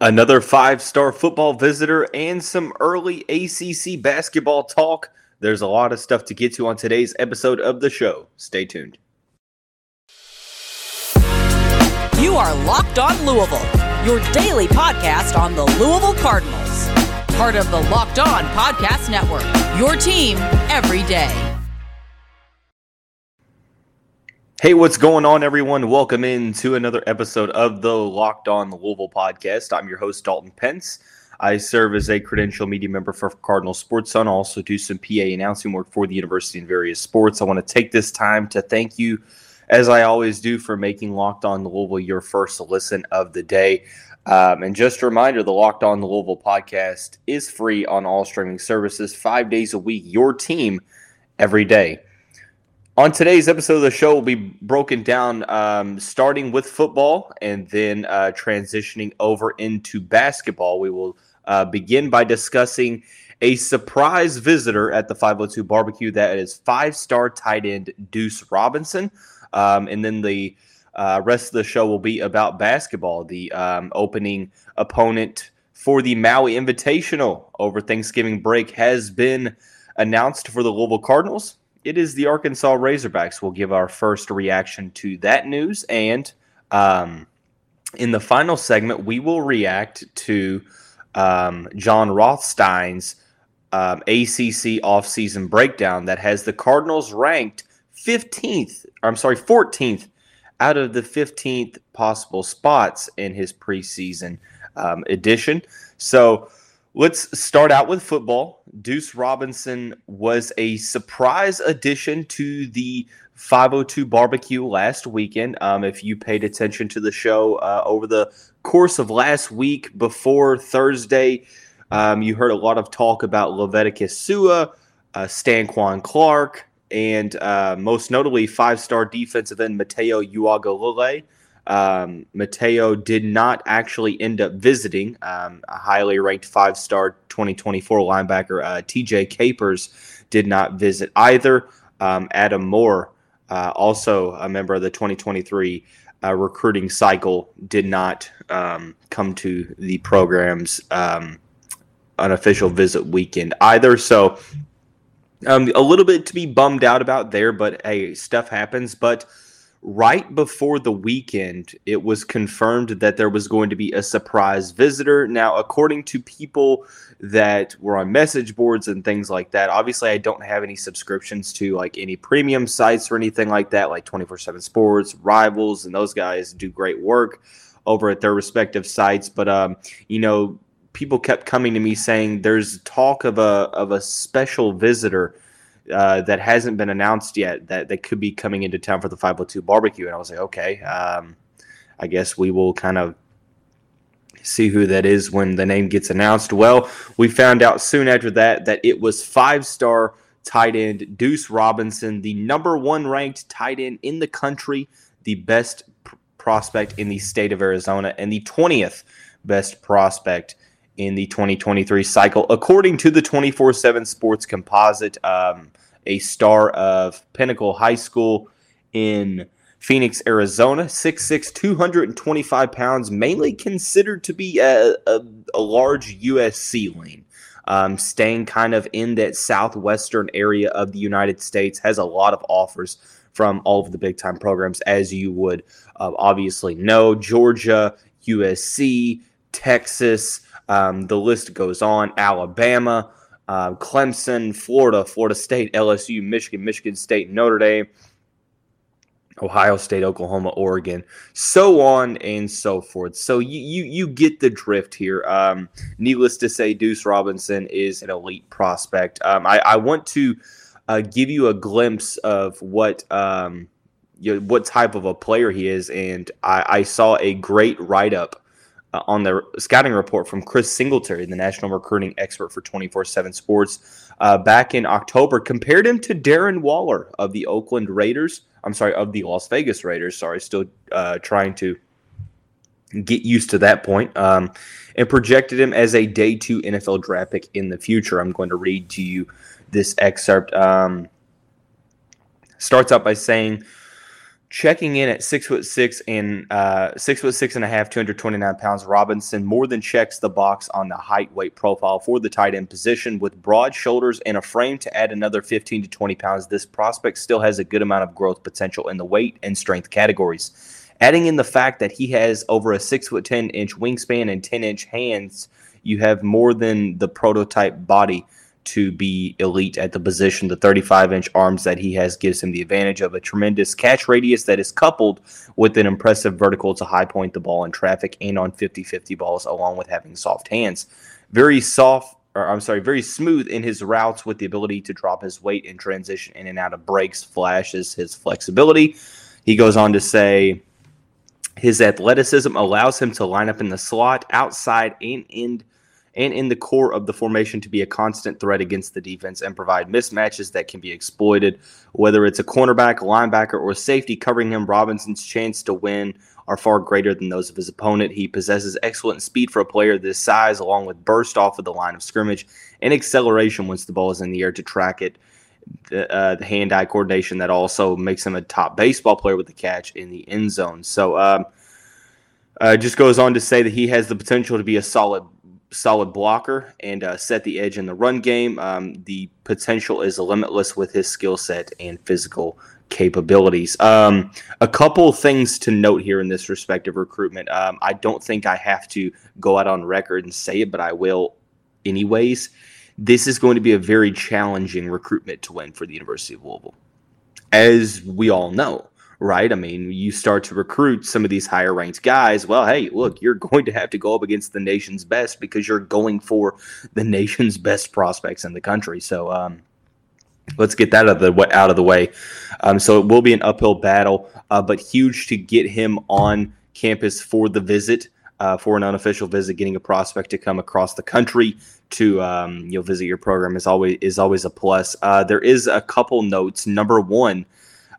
Another five star football visitor and some early ACC basketball talk. There's a lot of stuff to get to on today's episode of the show. Stay tuned. You are Locked On Louisville, your daily podcast on the Louisville Cardinals. Part of the Locked On Podcast Network, your team every day. Hey, what's going on, everyone? Welcome in to another episode of the Locked On the Louisville podcast. I'm your host, Dalton Pence. I serve as a credential media member for Cardinal Sports Zone. I also do some PA announcing work for the university in various sports. I want to take this time to thank you, as I always do, for making Locked On the Louisville your first listen of the day. Um, and just a reminder the Locked On the Louisville podcast is free on all streaming services five days a week, your team every day. On today's episode of the show, we'll be broken down um, starting with football and then uh, transitioning over into basketball. We will uh, begin by discussing a surprise visitor at the 502 barbecue that is five star tight end Duce Robinson. Um, and then the uh, rest of the show will be about basketball, the um, opening opponent for the Maui Invitational over Thanksgiving break has been announced for the Louisville Cardinals it is the Arkansas Razorbacks. We'll give our first reaction to that news. And um, in the final segment, we will react to um, Jon Rothstein's um, ACC offseason breakdown that has the Cardinals ranked 15th, I'm sorry, 14th out of the 15th possible spots in his preseason um, edition. So, Let's start out with football. Duce Robinson was a surprise addition to the 502 barbecue last weekend. Um, if you paid attention to the show uh, over the course of last week before Thursday, um, you heard a lot of talk about Leviticus Sua, uh, Stanquan Clark, and uh, most notably five star defensive end Matayo Uiagalelei. Um, Matayo did not actually end up visiting. Um, a highly ranked five star 2024 linebacker, uh, TJ Capers, did not visit either. Um, Adam Moore, uh, also a member of the 2023 uh, recruiting cycle, did not um, come to the program's um, unofficial visit weekend either. So, um, a little bit to be bummed out about there, but hey, stuff happens. But right before the weekend, it was confirmed that there was going to be a surprise visitor. Now, according to people that were on message boards and things like that, obviously, I don't have any subscriptions to like any premium sites or anything like that, like 24 7 Sports, Rivals, and those guys do great work over at their respective sites. But, um, you know, people kept coming to me saying there's talk of a of a special visitor uh, that hasn't been announced yet that, that could be coming into town for the 502 barbecue. And I was like, okay, um, I guess we will kind of see who that is when the name gets announced. Well, we found out soon after that that it was five star tight end Duce Robinson, the number one ranked tight end in the country, the best pr- prospect in the state of Arizona, and the 20th best prospect in the 2023 cycle, according to the 24 7 Sports Composite, um, a star of Pinnacle High School in Phoenix, Arizona, 6'6, 225 pounds, mainly considered to be a, a, a large USC lane. Um, staying kind of in that southwestern area of the United States, has a lot of offers from all of the big time programs, as you would uh, obviously know Georgia, USC, Texas, um, the list goes on. Alabama, uh, Clemson, Florida, Florida State, LSU, Michigan, Michigan State, Notre Dame, Ohio State, Oklahoma, Oregon, so on and so forth. So you you, you get the drift here. Um, needless to say, Duce Robinson is an elite prospect. Um, I, I, want to uh, give you a glimpse of what um, what type of a player he is, and I, I saw a great write up uh, on the scouting report from Chris Singletary, the national recruiting expert for 24 7 Sports, uh, back in October, compared him to Darren Waller of the Oakland Raiders. I'm sorry, of the Las Vegas Raiders. Sorry, still uh, trying to get used to that point. Um, and projected him as a day two NFL draft pick in the future. I'm going to read to you this excerpt. Um, starts out by saying, checking in at six foot six and uh, six foot six and a half, 229 pounds. Robinson more than checks the box on the height weight profile for the tight end position with broad shoulders and a frame to add another 15 to 20 pounds. This prospect still has a good amount of growth potential in the weight and strength categories. Adding in the fact that he has over a six foot 10 inch wingspan and 10 inch hands, you have more than the prototype body to be elite at the position. The 35 inch arms that he has gives him the advantage of a tremendous catch radius that is coupled with an impressive vertical to high point the ball in traffic and on 50 50 balls, along with having soft hands. Very soft, or I'm sorry, very smooth in his routes with the ability to drop his weight and transition in and out of breaks, flashes his flexibility. He goes on to say, his athleticism allows him to line up in the slot, outside, and in and in the core of the formation to be a constant threat against the defense and provide mismatches that can be exploited. Whether it's a cornerback, linebacker, or safety covering him, Robinson's chance to win are far greater than those of his opponent. He possesses excellent speed for a player this size, along with burst off of the line of scrimmage and acceleration once the ball is in the air to track it. The, uh, the hand-eye coordination that also makes him a top baseball player with the catch in the end zone. So, um, uh, just goes on to say that he has the potential to be a solid solid blocker and uh, set the edge in the run game. Um, the potential is limitless with his skill set and physical capabilities. Um, a couple things to note here in this respective recruitment. Um, I don't think I have to go out on record and say it, but I will anyways. This is going to be a very challenging recruitment to win for the University of Louisville, as we all know right? I mean, you start to recruit some of these higher ranked guys. Well, hey, look, you're going to have to go up against the nation's best because you're going for the nation's best prospects in the country. So, um, let's get that out of the out of the way. Um, so it will be an uphill battle, uh, but huge to get him on campus for the visit. Uh, for an unofficial visit, getting a prospect to come across the country to um, you know visit your program is always is always a plus. Uh, there is a couple notes. Number one,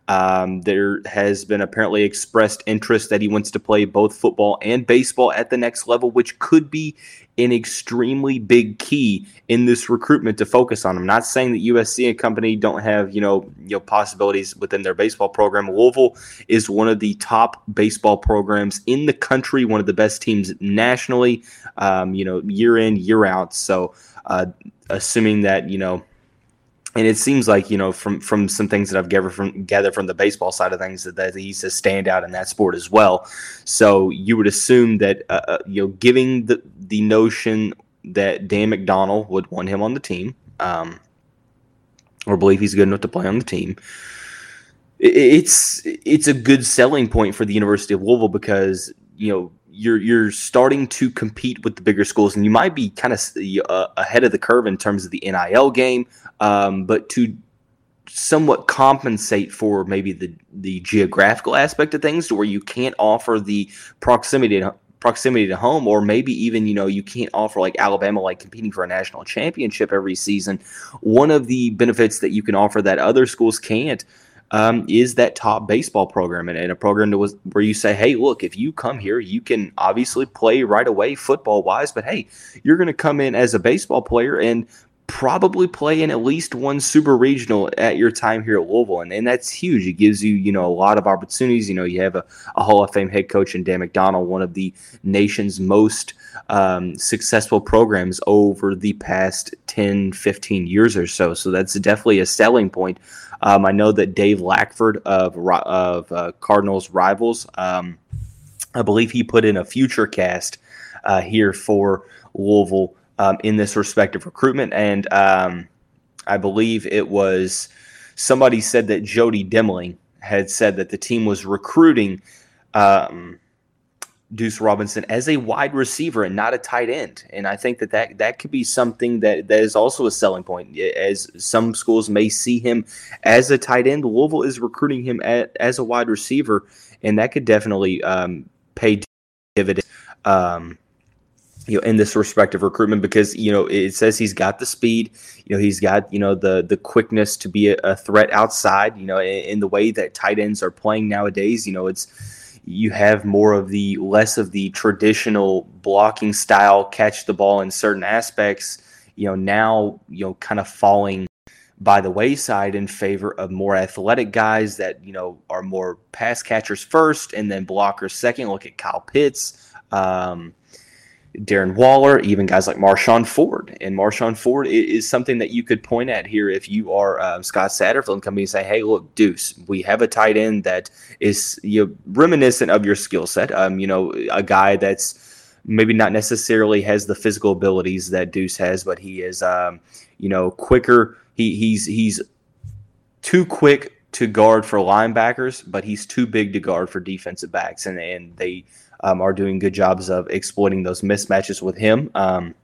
um, there has been apparently expressed interest that he wants to play both football and baseball at the next level, which could be an extremely big key in this recruitment to focus on. I'm not saying that USC and company don't have you know you know possibilities within their baseball program. Louisville is one of the top baseball programs in the country, one of the best teams nationally. Um, you know, year in year out. So, uh, assuming that you know and it seems like you know from from some things that I've gathered from gathered from the baseball side of things that, that he's a standout in that sport as well. So you would assume that uh, uh you know, giving the the notion that Dan McDonnell would want him on the team, um, or believe he's good enough to play on the team. It's it's a good selling point for the University of Louisville because you know you're you're starting to compete with the bigger schools, and you might be kind of uh, ahead of the curve in terms of the NIL game. Um, but to somewhat compensate for maybe the the geographical aspect of things, to where you can't offer the proximity to, proximity to home, or maybe even you know you can't offer like Alabama like competing for a national championship every season. One of the benefits that you can offer that other schools can't um, is that top baseball program and, and a program that was where you say, hey, look, if you come here, you can obviously play right away football wise, but hey, you're going to come in as a baseball player and probably play in at least one super regional at your time here at Louisville. And, and that's huge. It gives you, you know, a lot of opportunities. You know, you have a, a Hall of Fame head coach in Dan McDonnell, one of the nation's most um, successful programs over the past 10, 15 years or so. So that's definitely a selling point. Um, I know that Dave Lackford of, of uh, Cardinals Rivals, um, I believe he put in a future cast uh, here for Louisville um, in this respective recruitment. And um, I believe it was somebody said that Jody Demling had said that the team was recruiting um, Duce Robinson as a wide receiver and not a tight end. And I think that that, that could be something that, that is also a selling point. As some schools may see him as a tight end, Louisville is recruiting him at, as a wide receiver, and that could definitely um, pay dividends. Um, you know, in this respective recruitment, because you know it says he's got the speed, you know, he's got you know the the quickness to be a, a threat outside. You know, in, in the way that tight ends are playing nowadays, you know, it's you have more of the less of the traditional blocking style, catch the ball in certain aspects. You know, now you know, kind of falling by the wayside in favor of more athletic guys that you know are more pass catchers first and then blockers second. Look at Kyle Pitts. Um, Darren Waller, even guys like Marshon Ford. And Marshon Ford is something that you could point at here if you are um, Scott Satterfield and come and say, hey, look, Duce, we have a tight end that is you know, reminiscent of your skill set. Um, you know, a guy that's maybe not necessarily has the physical abilities that Duce has, but he is, um, you know, quicker. He, he's he's too quick to guard for linebackers, but he's too big to guard for defensive backs, and and they um, are doing good jobs of exploiting those mismatches with him. Um,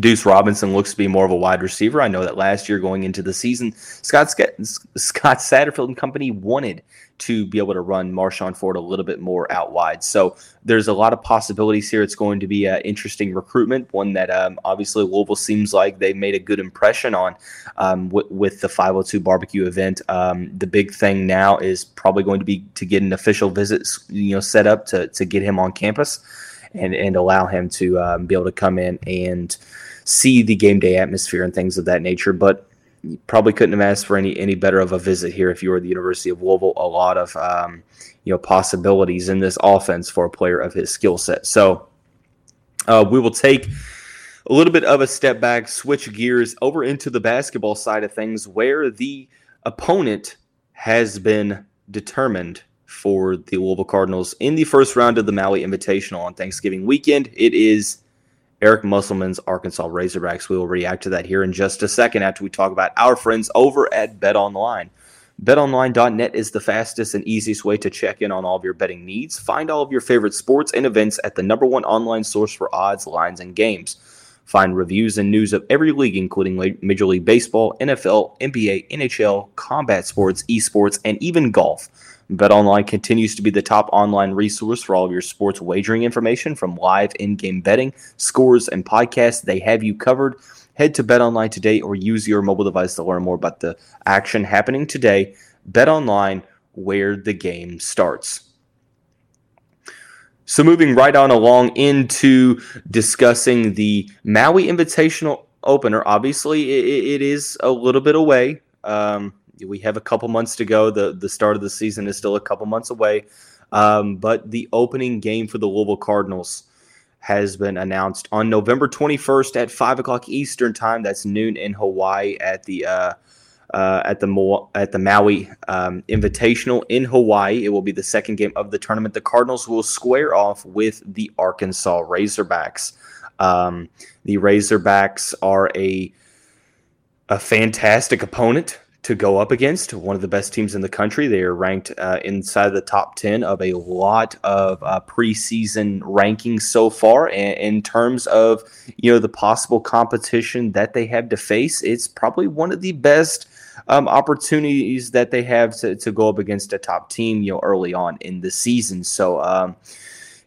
Duce Robinson looks to be more of a wide receiver. I know that last year going into the season, Scott Scott Satterfield and company wanted to be able to run Marshon Ford a little bit more out wide. So there's a lot of possibilities here. It's going to be an interesting recruitment, one that um, obviously Louisville seems like they made a good impression on um, w- with the 502 barbecue event. Um, the big thing now is probably going to be to get an official visit, you know, set up to to get him on campus and and allow him to um, be able to come in and see the game day atmosphere and things of that nature. But you probably couldn't have asked for any any better of a visit here if you were the University of Louisville. A lot of um, you know possibilities in this offense for a player of his skill set. So uh, we will take a little bit of a step back, switch gears over into the basketball side of things, where the opponent has been determined for the Louisville Cardinals in the first round of the Maui Invitational on Thanksgiving weekend. It is Eric Musselman's Arkansas Razorbacks. We will react to that here in just a second after we talk about our friends over at Bet Online. BetOnline.net is the fastest and easiest way to check in on all of your betting needs. Find all of your favorite sports and events at the number one online source for odds, lines, and games. Find reviews and news of every league, including Major League Baseball, NFL, NBA, NHL, combat sports, esports, and even golf. BetOnline continues to be the top online resource for all of your sports wagering information from live in-game betting, scores, and podcasts. They have you covered. Head to BetOnline today or use your mobile device to learn more about the action happening today. BetOnline, where the game starts. So, moving right on along into discussing the Maui Invitational opener. Obviously, it, it is a little bit away. Um, we have a couple months to go. The the start of the season is still a couple months away. Um, but the opening game for the Louisville Cardinals has been announced on November 21st at five o'clock Eastern time. That's noon in Hawaii at the uh, uh, at the Mo- at the Maui um, Invitational in Hawaii. It will be the second game of the tournament. The Cardinals will square off with the Arkansas Razorbacks. Um, the Razorbacks are a a fantastic opponent to go up against one of the best teams in the country. They are ranked uh, inside the top 10 of a lot of uh, preseason rankings so far. And in terms of, you know, the possible competition that they have to face, it's probably one of the best um, opportunities that they have to, to go up against a top team, you know, early on in the season. So, um,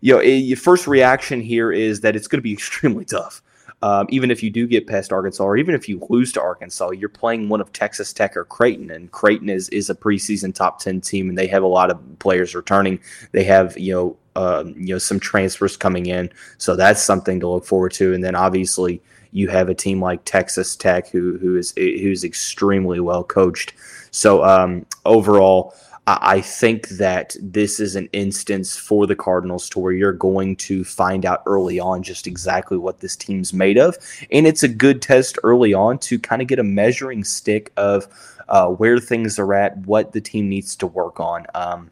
you know, your first reaction here is that it's going to be extremely tough um, even if you do get past Arkansas, or even if you lose to Arkansas, you're playing one of Texas Tech or Creighton, and Creighton is is a preseason top ten team, and they have a lot of players returning. They have you know uh, you know some transfers coming in, so that's something to look forward to. And then obviously you have a team like Texas Tech who who is who's extremely well coached. So um, overall. I think that this is an instance for the Cardinals to where you're going to find out early on just exactly what this team's made of. And it's a good test early on to kind of get a measuring stick of uh, where things are at, what the team needs to work on, um,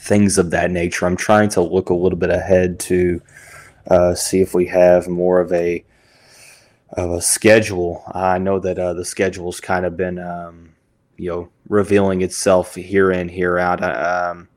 things of that nature. I'm trying to look a little bit ahead to uh, see if we have more of a of a schedule. I know that uh, the schedule's kind of been. Um, you know revealing itself here in here out. Uh, um,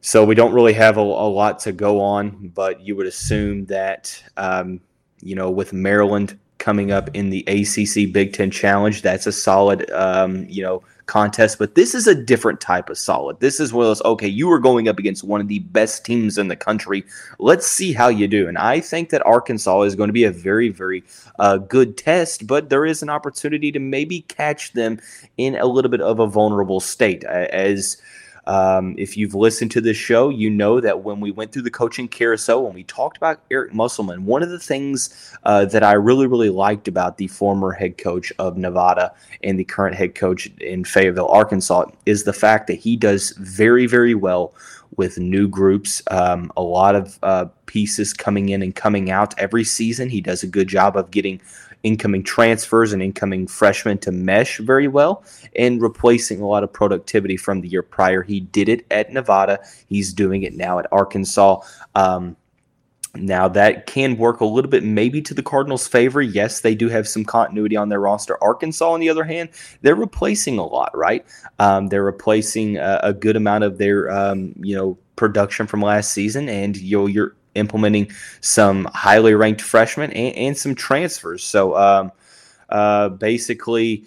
so we don't really have a, a, lot to go on, but you would assume that um, you know with Maryland coming up in the ACC Big Ten Challenge, that's a solid um, you know contest, but this is a different type of solid. This is one of those, okay, you are going up against one of the best teams in the country. Let's see how you do. And I think that Arkansas is going to be a very, very uh, good test, but there is an opportunity to maybe catch them in a little bit of a vulnerable state as. Um, if you've listened to this show, you know that when we went through the coaching carousel, when we talked about Eric Musselman, one of the things uh, that I really, really liked about the former head coach of Nevada and the current head coach in Fayetteville, Arkansas, is the fact that he does very, very well with new groups. Um, a lot of uh, pieces coming in and coming out every season. He does a good job of getting incoming transfers and incoming freshmen to mesh very well and replacing a lot of productivity from the year prior. He did it at Nevada. He's doing it now at Arkansas. Um, now that can work a little bit maybe to the Cardinals' favor. Yes, they do have some continuity on their roster. Arkansas, on the other hand, they're replacing a lot, right? Um, they're replacing a, a, good amount of their, um, you know, production from last season, and you you're implementing some highly ranked freshmen and, and some transfers. So um, uh, basically,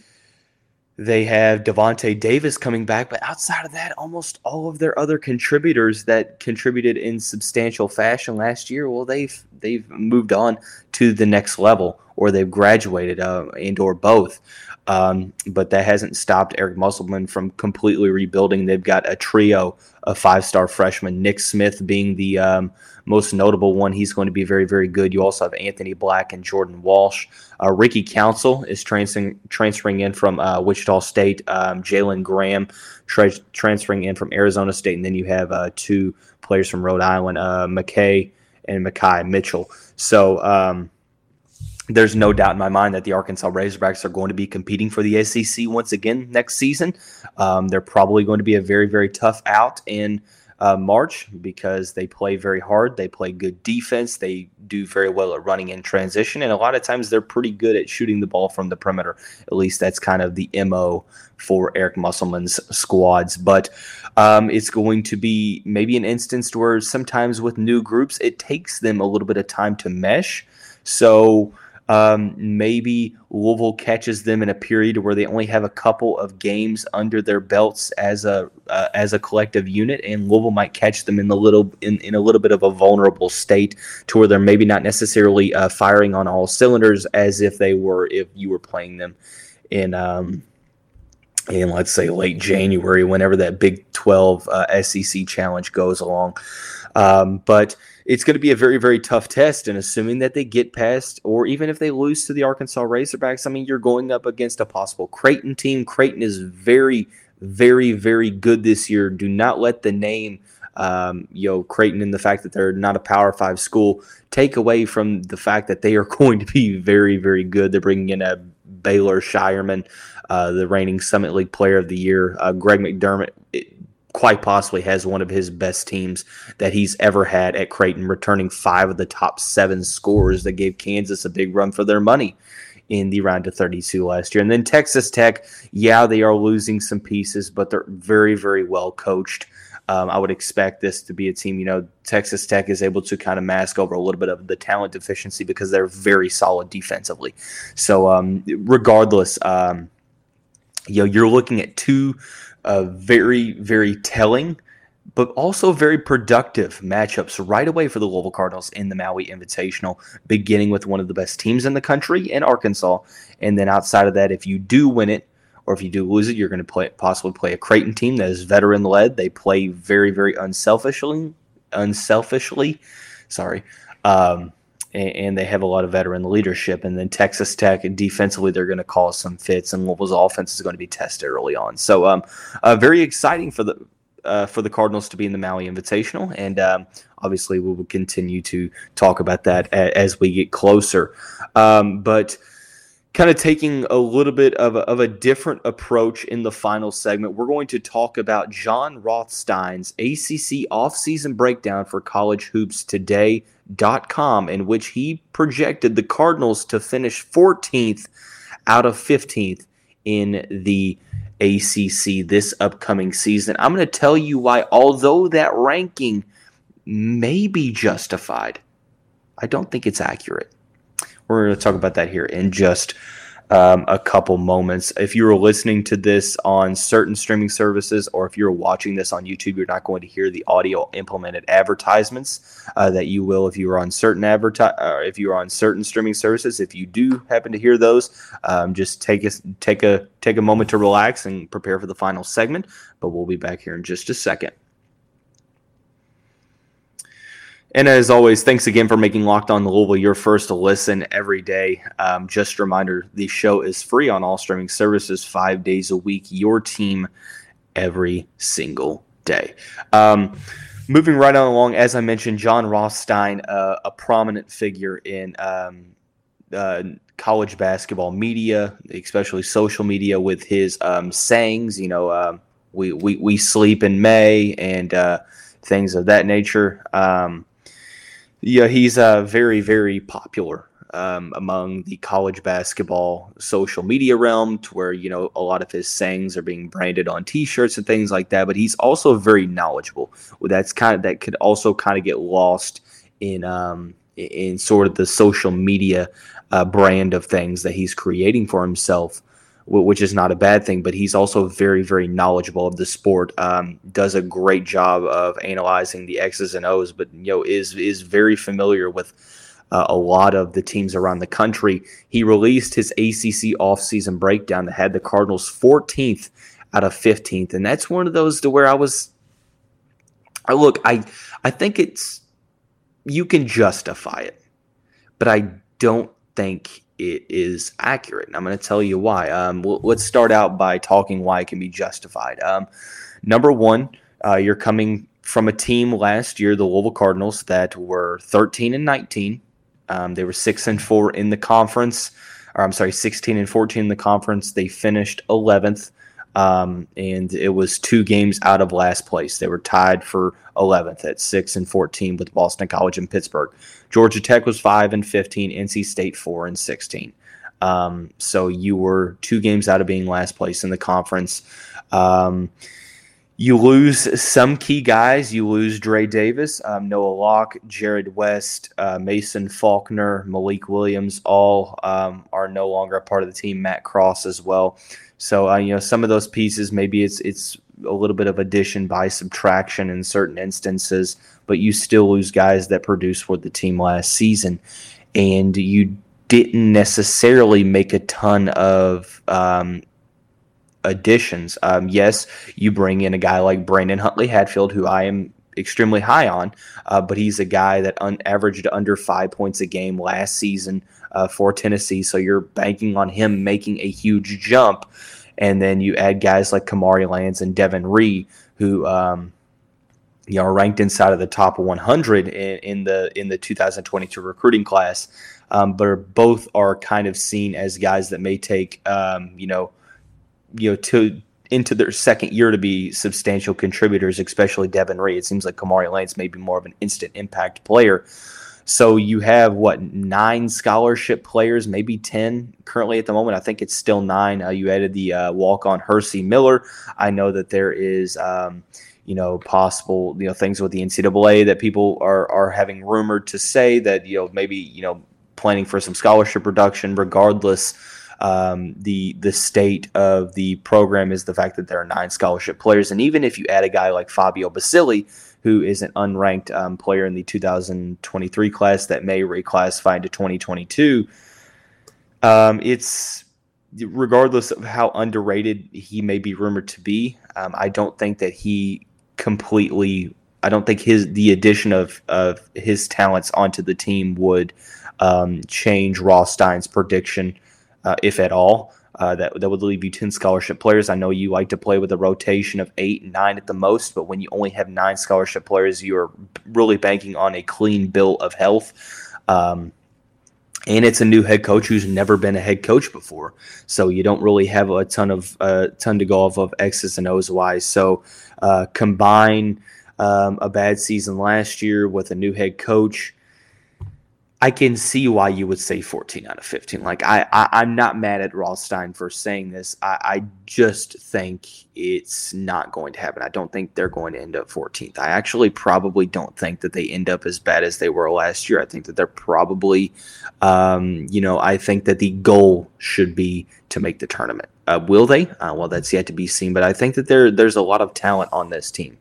they have Davonte Davis coming back, but outside of that, almost all of their other contributors that contributed in substantial fashion last year, well, they've they've moved on to the next level, or they've graduated, uh, and or both. Um, but that hasn't stopped Eric Musselman from completely rebuilding. They've got a trio of five-star freshmen, Nick Smith being the um, most notable one. He's going to be very, very good. You also have Anthony Black and Jordan Walsh. Uh, Ricky Council is transferring transferring in from uh, Wichita State. Um, Jalen Graham tra- transferring in from Arizona State, and then you have uh, two players from Rhode Island, uh, McKay and Makhi Mitchell. So. Um, there's no doubt in my mind that the Arkansas Razorbacks are going to be competing for the SEC once again next season. Um, they're probably going to be a very, very tough out in uh, March because they play very hard. They play good defense. They do very well at running in transition. And a lot of times they're pretty good at shooting the ball from the perimeter. At least that's kind of the MO for Eric Musselman's squads. But um, it's going to be maybe an instance where sometimes with new groups, it takes them a little bit of time to mesh. So um, maybe Louisville catches them in a period where they only have a couple of games under their belts as a uh, as a collective unit, and Louisville might catch them in the little in, in a little bit of a vulnerable state to where they're maybe not necessarily uh, firing on all cylinders as if they were if you were playing them in. Um, in let's say late January, whenever that Big 12 uh, SEC challenge goes along. Um, but it's going to be a very, very tough test. And assuming that they get past, or even if they lose to the Arkansas Razorbacks, I mean, you're going up against a possible Creighton team. Creighton is very, very, very good this year. Do not let the name, um, you know, Creighton and the fact that they're not a Power Five school take away from the fact that they are going to be very, very good. They're bringing in a Baylor Scheierman, uh, the reigning Summit League Player of the Year. Uh, Greg McDermott quite possibly has one of his best teams that he's ever had at Creighton, returning five of the top seven scores that gave Kansas a big run for their money in the round of 32 last year. And then Texas Tech, yeah, they are losing some pieces, but they're very, very well coached. Um, I would expect this to be a team, you know, Texas Tech is able to kind of mask over a little bit of the talent deficiency because they're very solid defensively. So, um, regardless, um, you know, you're looking at two uh, very, very telling, but also very productive matchups right away for the Louisville Cardinals in the Maui Invitational, beginning with one of the best teams in the country in Arkansas. And then outside of that, if you do win it, or if you do lose it, you're going to play possibly play a Creighton team that is veteran led. They play very, very unselfishly, unselfishly. Sorry. Um, and they have a lot of veteran leadership. And then Texas Tech, defensively, they're going to cause some fits, and Louisville's offense is going to be tested early on. So, um, uh, very exciting for the uh, for the Cardinals to be in the Maui Invitational, and um, obviously we will continue to talk about that a- as we get closer. Um, but kind of taking a little bit of a, of a different approach in the final segment, we're going to talk about Jon Rothstein's ACC offseason breakdown for college hoops today com, in which he projected the Cardinals to finish 14th out of 15th in the ACC this upcoming season. I'm going to tell you why, although that ranking may be justified, I don't think it's accurate. We're going to talk about that here in just um, a couple moments. If you were listening to this on certain streaming services, or if you're watching this on YouTube, you're not going to hear the audio implemented advertisements uh, that you will if you are on certain adverti- uh, if you are on certain streaming services. If you do happen to hear those, um, just take a take a take a moment to relax and prepare for the final segment. But we'll be back here in just a second. And as always, thanks again for making Locked On Louisville your first listen every day. Um, just a reminder the show is free on all streaming services five days a week. Your team every single day. Um, moving right on along, as I mentioned, Jon Rothstein, uh, a prominent figure in um, uh, college basketball media, especially social media, with his um, sayings, you know, uh, we, we, we sleep in May and uh, things of that nature. Um, yeah, he's uh, very, very popular um, among the college basketball social media realm, to where you know a lot of his sayings are being branded on T-shirts and things like that. But he's also very knowledgeable. That's kind of that could also kind of get lost in um, in sort of the social media uh, brand of things that he's creating for himself which is not a bad thing. But he's also very, very knowledgeable of the sport. Um, does a great job of analyzing the X's and O's, but you know is is very familiar with. Uh, a lot of the teams around the country. He released his ACC offseason breakdown that had the Cardinals 14th out of 15th, and that's one of those to where I was. I look, I I think it's you can justify it, but I don't think it is accurate. And I'm going to tell you why. Um, well, let's start out by talking why it can be justified. Um, number one, uh, you're coming from a team last year, the Louisville Cardinals, that were 13 and 19. Um, they were six and four in the conference, or I'm sorry, 16 and 14 in the conference. They finished 11th. Um, and it was two games out of last place. They were tied for 11th at 6 and 14 with Boston College and Pittsburgh. Georgia Tech was 5 and 15, NC State 4 and 16. Um, so you were two games out of being last place in the conference. Um, you lose some key guys. You lose Dre Davis, um, Noah Locke, Jarrod West, uh, Mason Faulkner, Malik Williams, all um, are no longer a part of the team. Matt Cross as well. So uh, you know some of those pieces maybe it's it's a little bit of addition by subtraction in certain instances, but you still lose guys that produced for the team last season, and you didn't necessarily make a ton of um, additions. Um, yes, you bring in a guy like Brandon Huntley Hatfield, who I am extremely high on, uh, but he's a guy that un- averaged under five points a game last season uh, for Tennessee. So you're banking on him making a huge jump. And then you add guys like Kamari Lands and Devin Ree, who um, you know are ranked inside of the top 100 in, in the in the 2022 recruiting class. Um, but both are kind of seen as guys that may take um, you know you know to into their second year to be substantial contributors, especially Devin Ree. It seems like Kamari Lands may be more of an instant impact player. So you have what nine scholarship players, maybe ten currently at the moment. I think it's still nine. Uh, you added the uh, walk on Hercy Miller. I know that there is. Um, you know, possible, you know, things with the NCAA that people are are having rumored to say that, you know, maybe, you know, planning for some scholarship reduction regardless um, the the state of the program is the fact that there are nine scholarship players, and even if you add a guy like Fabio Basili, who is an unranked um, player in the 2023 class that may reclassify into 2022. Um, it's regardless of how underrated he may be rumored to be. Um, I don't think that he completely. I don't think his the addition of of his talents onto the team would um, change Rothstein's prediction, uh, if at all. Uh, that that would leave you ten scholarship players. I know you like to play with a rotation of eight nine at the most, but when you only have nine scholarship players, you are really banking on a clean bill of health. Um, and it's a new head coach who's never been a head coach before, so you don't really have a ton of uh, ton to go off of X's and O's wise. So uh, combine um, a bad season last year with a new head coach I can see why you would say 14 out of 15. Like I, I am not mad at Rothstein for saying this. I, I just think it's not going to happen. I don't think they're going to end up 14th. I actually probably don't think that they end up as bad as they were last year. I think that they're probably, um, you know, I think that the goal should be to make the tournament. Uh, will they? Uh, well, that's yet to be seen. But I think that there there's a lot of talent on this team.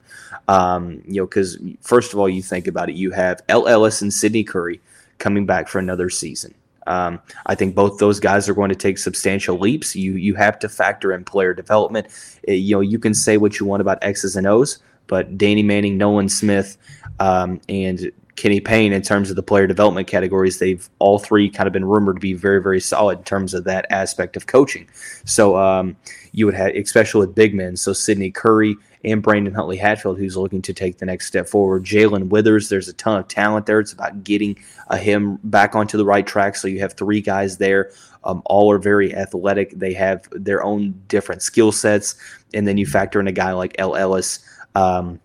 Um, you know, because first of all, you think about it, you have El Ellis and Sidney Curry coming back for another season. Um, I think both those guys are going to take substantial leaps. You you have to factor in player development. It, you know, you can say what you want about X's and O's, but Danny Manning, Nolan Smith, um, and Kenny Payne, in terms of the player development categories, they've all three kind of been rumored to be very, very solid in terms of that aspect of coaching. So um, you would have, especially with big men, so Sidney Curry and Brandon Huntley Hatfield, who's looking to take the next step forward. Jae'Lyn Withers, there's a ton of talent there. It's about getting uh, him back onto the right track. So you have three guys there. Um, all are very athletic. They have their own different skill sets. And then you factor in a guy like El Ellis. Um,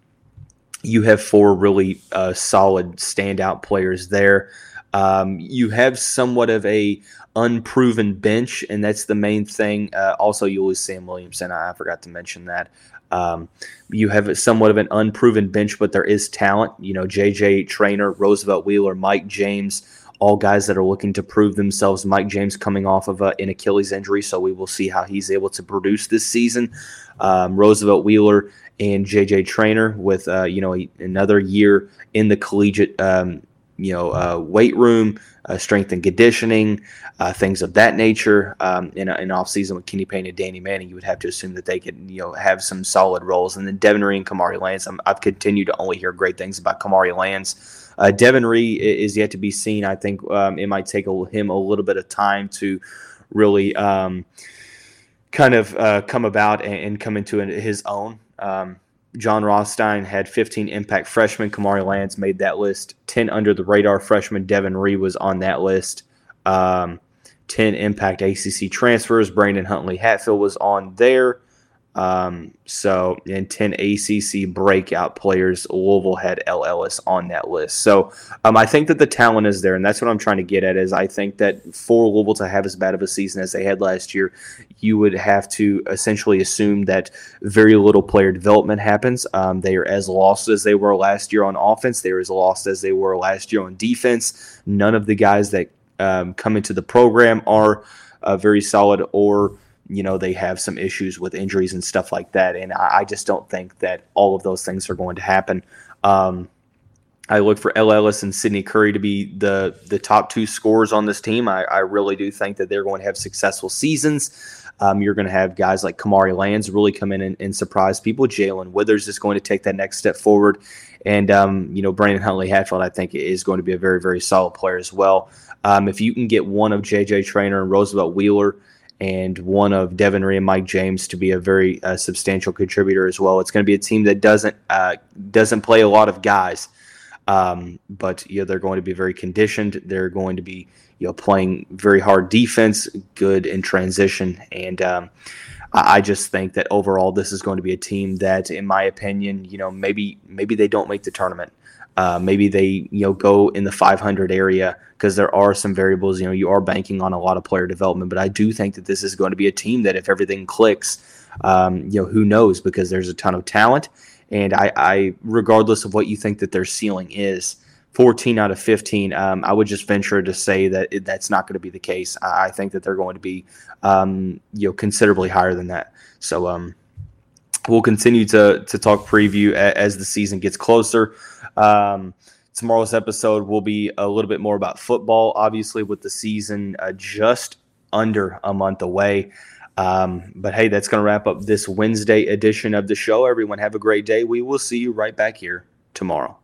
you have four really uh, solid standout players there. Um, you have somewhat of a unproven bench, and that's the main thing. Uh, also, you lose Sam Williamson. I, forgot to mention that. Um, you have somewhat of an unproven bench, but there is talent. You know, JJ Traynor, Roosevelt Wheeler, Mike James, all guys that are looking to prove themselves. Mike James coming off of a, an Achilles injury, so we will see how he's able to produce this season. Um, Roosevelt Wheeler and JJ Traynor with uh, you know another year in the collegiate um, you know uh, weight room, uh, strength and conditioning, uh, things of that nature. Um, in, in off season with Kenny Payne and Danny Manning, you would have to assume that they could you know have some solid roles. And then Devin Ree and Kamari Lands, i have continued to only hear great things about Kamari Lands. Uh, Devin Ree is yet to be seen. I think um, it might take a, him a little bit of time to really um, kind of uh, come about and, and, come into his own. Um, Jon Rothstein had 15 impact freshmen. Kamari Lands made that list. 10 under the radar freshmen. Devin Ree was on that list. Um, 10 impact ACC transfers. Brandon Huntley Hatfield was on there. Um, so, and 10 ACC breakout players, Louisville had El Ellis on that list. So, um, I think that the talent is there, and that's what I'm trying to get at. Is I think that for Louisville to have as bad of a season as they had last year, you would have to essentially assume that very little player development happens. Um, they are as lost as they were last year on offense. They are as lost as they were last year on defense. None of the guys that um, come into the program are uh, very solid or you know they have some issues with injuries and stuff like that and i, I just don't think that all of those things are going to happen um, I look for El Ellis and Sidney Curry to be the the top two scorers on this team. I, I really do think that they're going to have successful seasons. Um, you're going to have guys like Kamari Lands really come in and, and surprise people. Jae'Lyn Withers is going to take that next step forward, and um, you know Brandon Huntley Hatfield I think is going to be a very very solid player as well. Um, if you can get one of J.J. Traynor and Roosevelt Wheeler and one of Devin Ree and Mike James to be a very uh, substantial contributor as well. It's going to be a team that doesn't uh, doesn't play a lot of guys, um, but you know they're going to be very conditioned. They're going to be you know playing very hard defense, good in transition, and um, I just think that overall this is going to be a team that, in my opinion, you know maybe maybe they don't make the tournament. Uh, maybe they you know go in the 500 area because there are some variables. You know, you are banking on a lot of player development, but I do think that this is going to be a team that if everything clicks, um, you know, who knows? Because there's a ton of talent, and I, I regardless of what you think that their ceiling is. 14 out of 15. Um, I would just venture to say that it, that's not going to be the case. I, I think that they're going to be, um, you know, considerably higher than that. So um, we'll continue to to talk preview as, as the season gets closer. Um, tomorrow's episode will be a little bit more about football, obviously, with the season uh, just under a month away. Um, but hey, that's going to wrap up this Wednesday edition of the show. Everyone, have a great day. We will see you right back here tomorrow.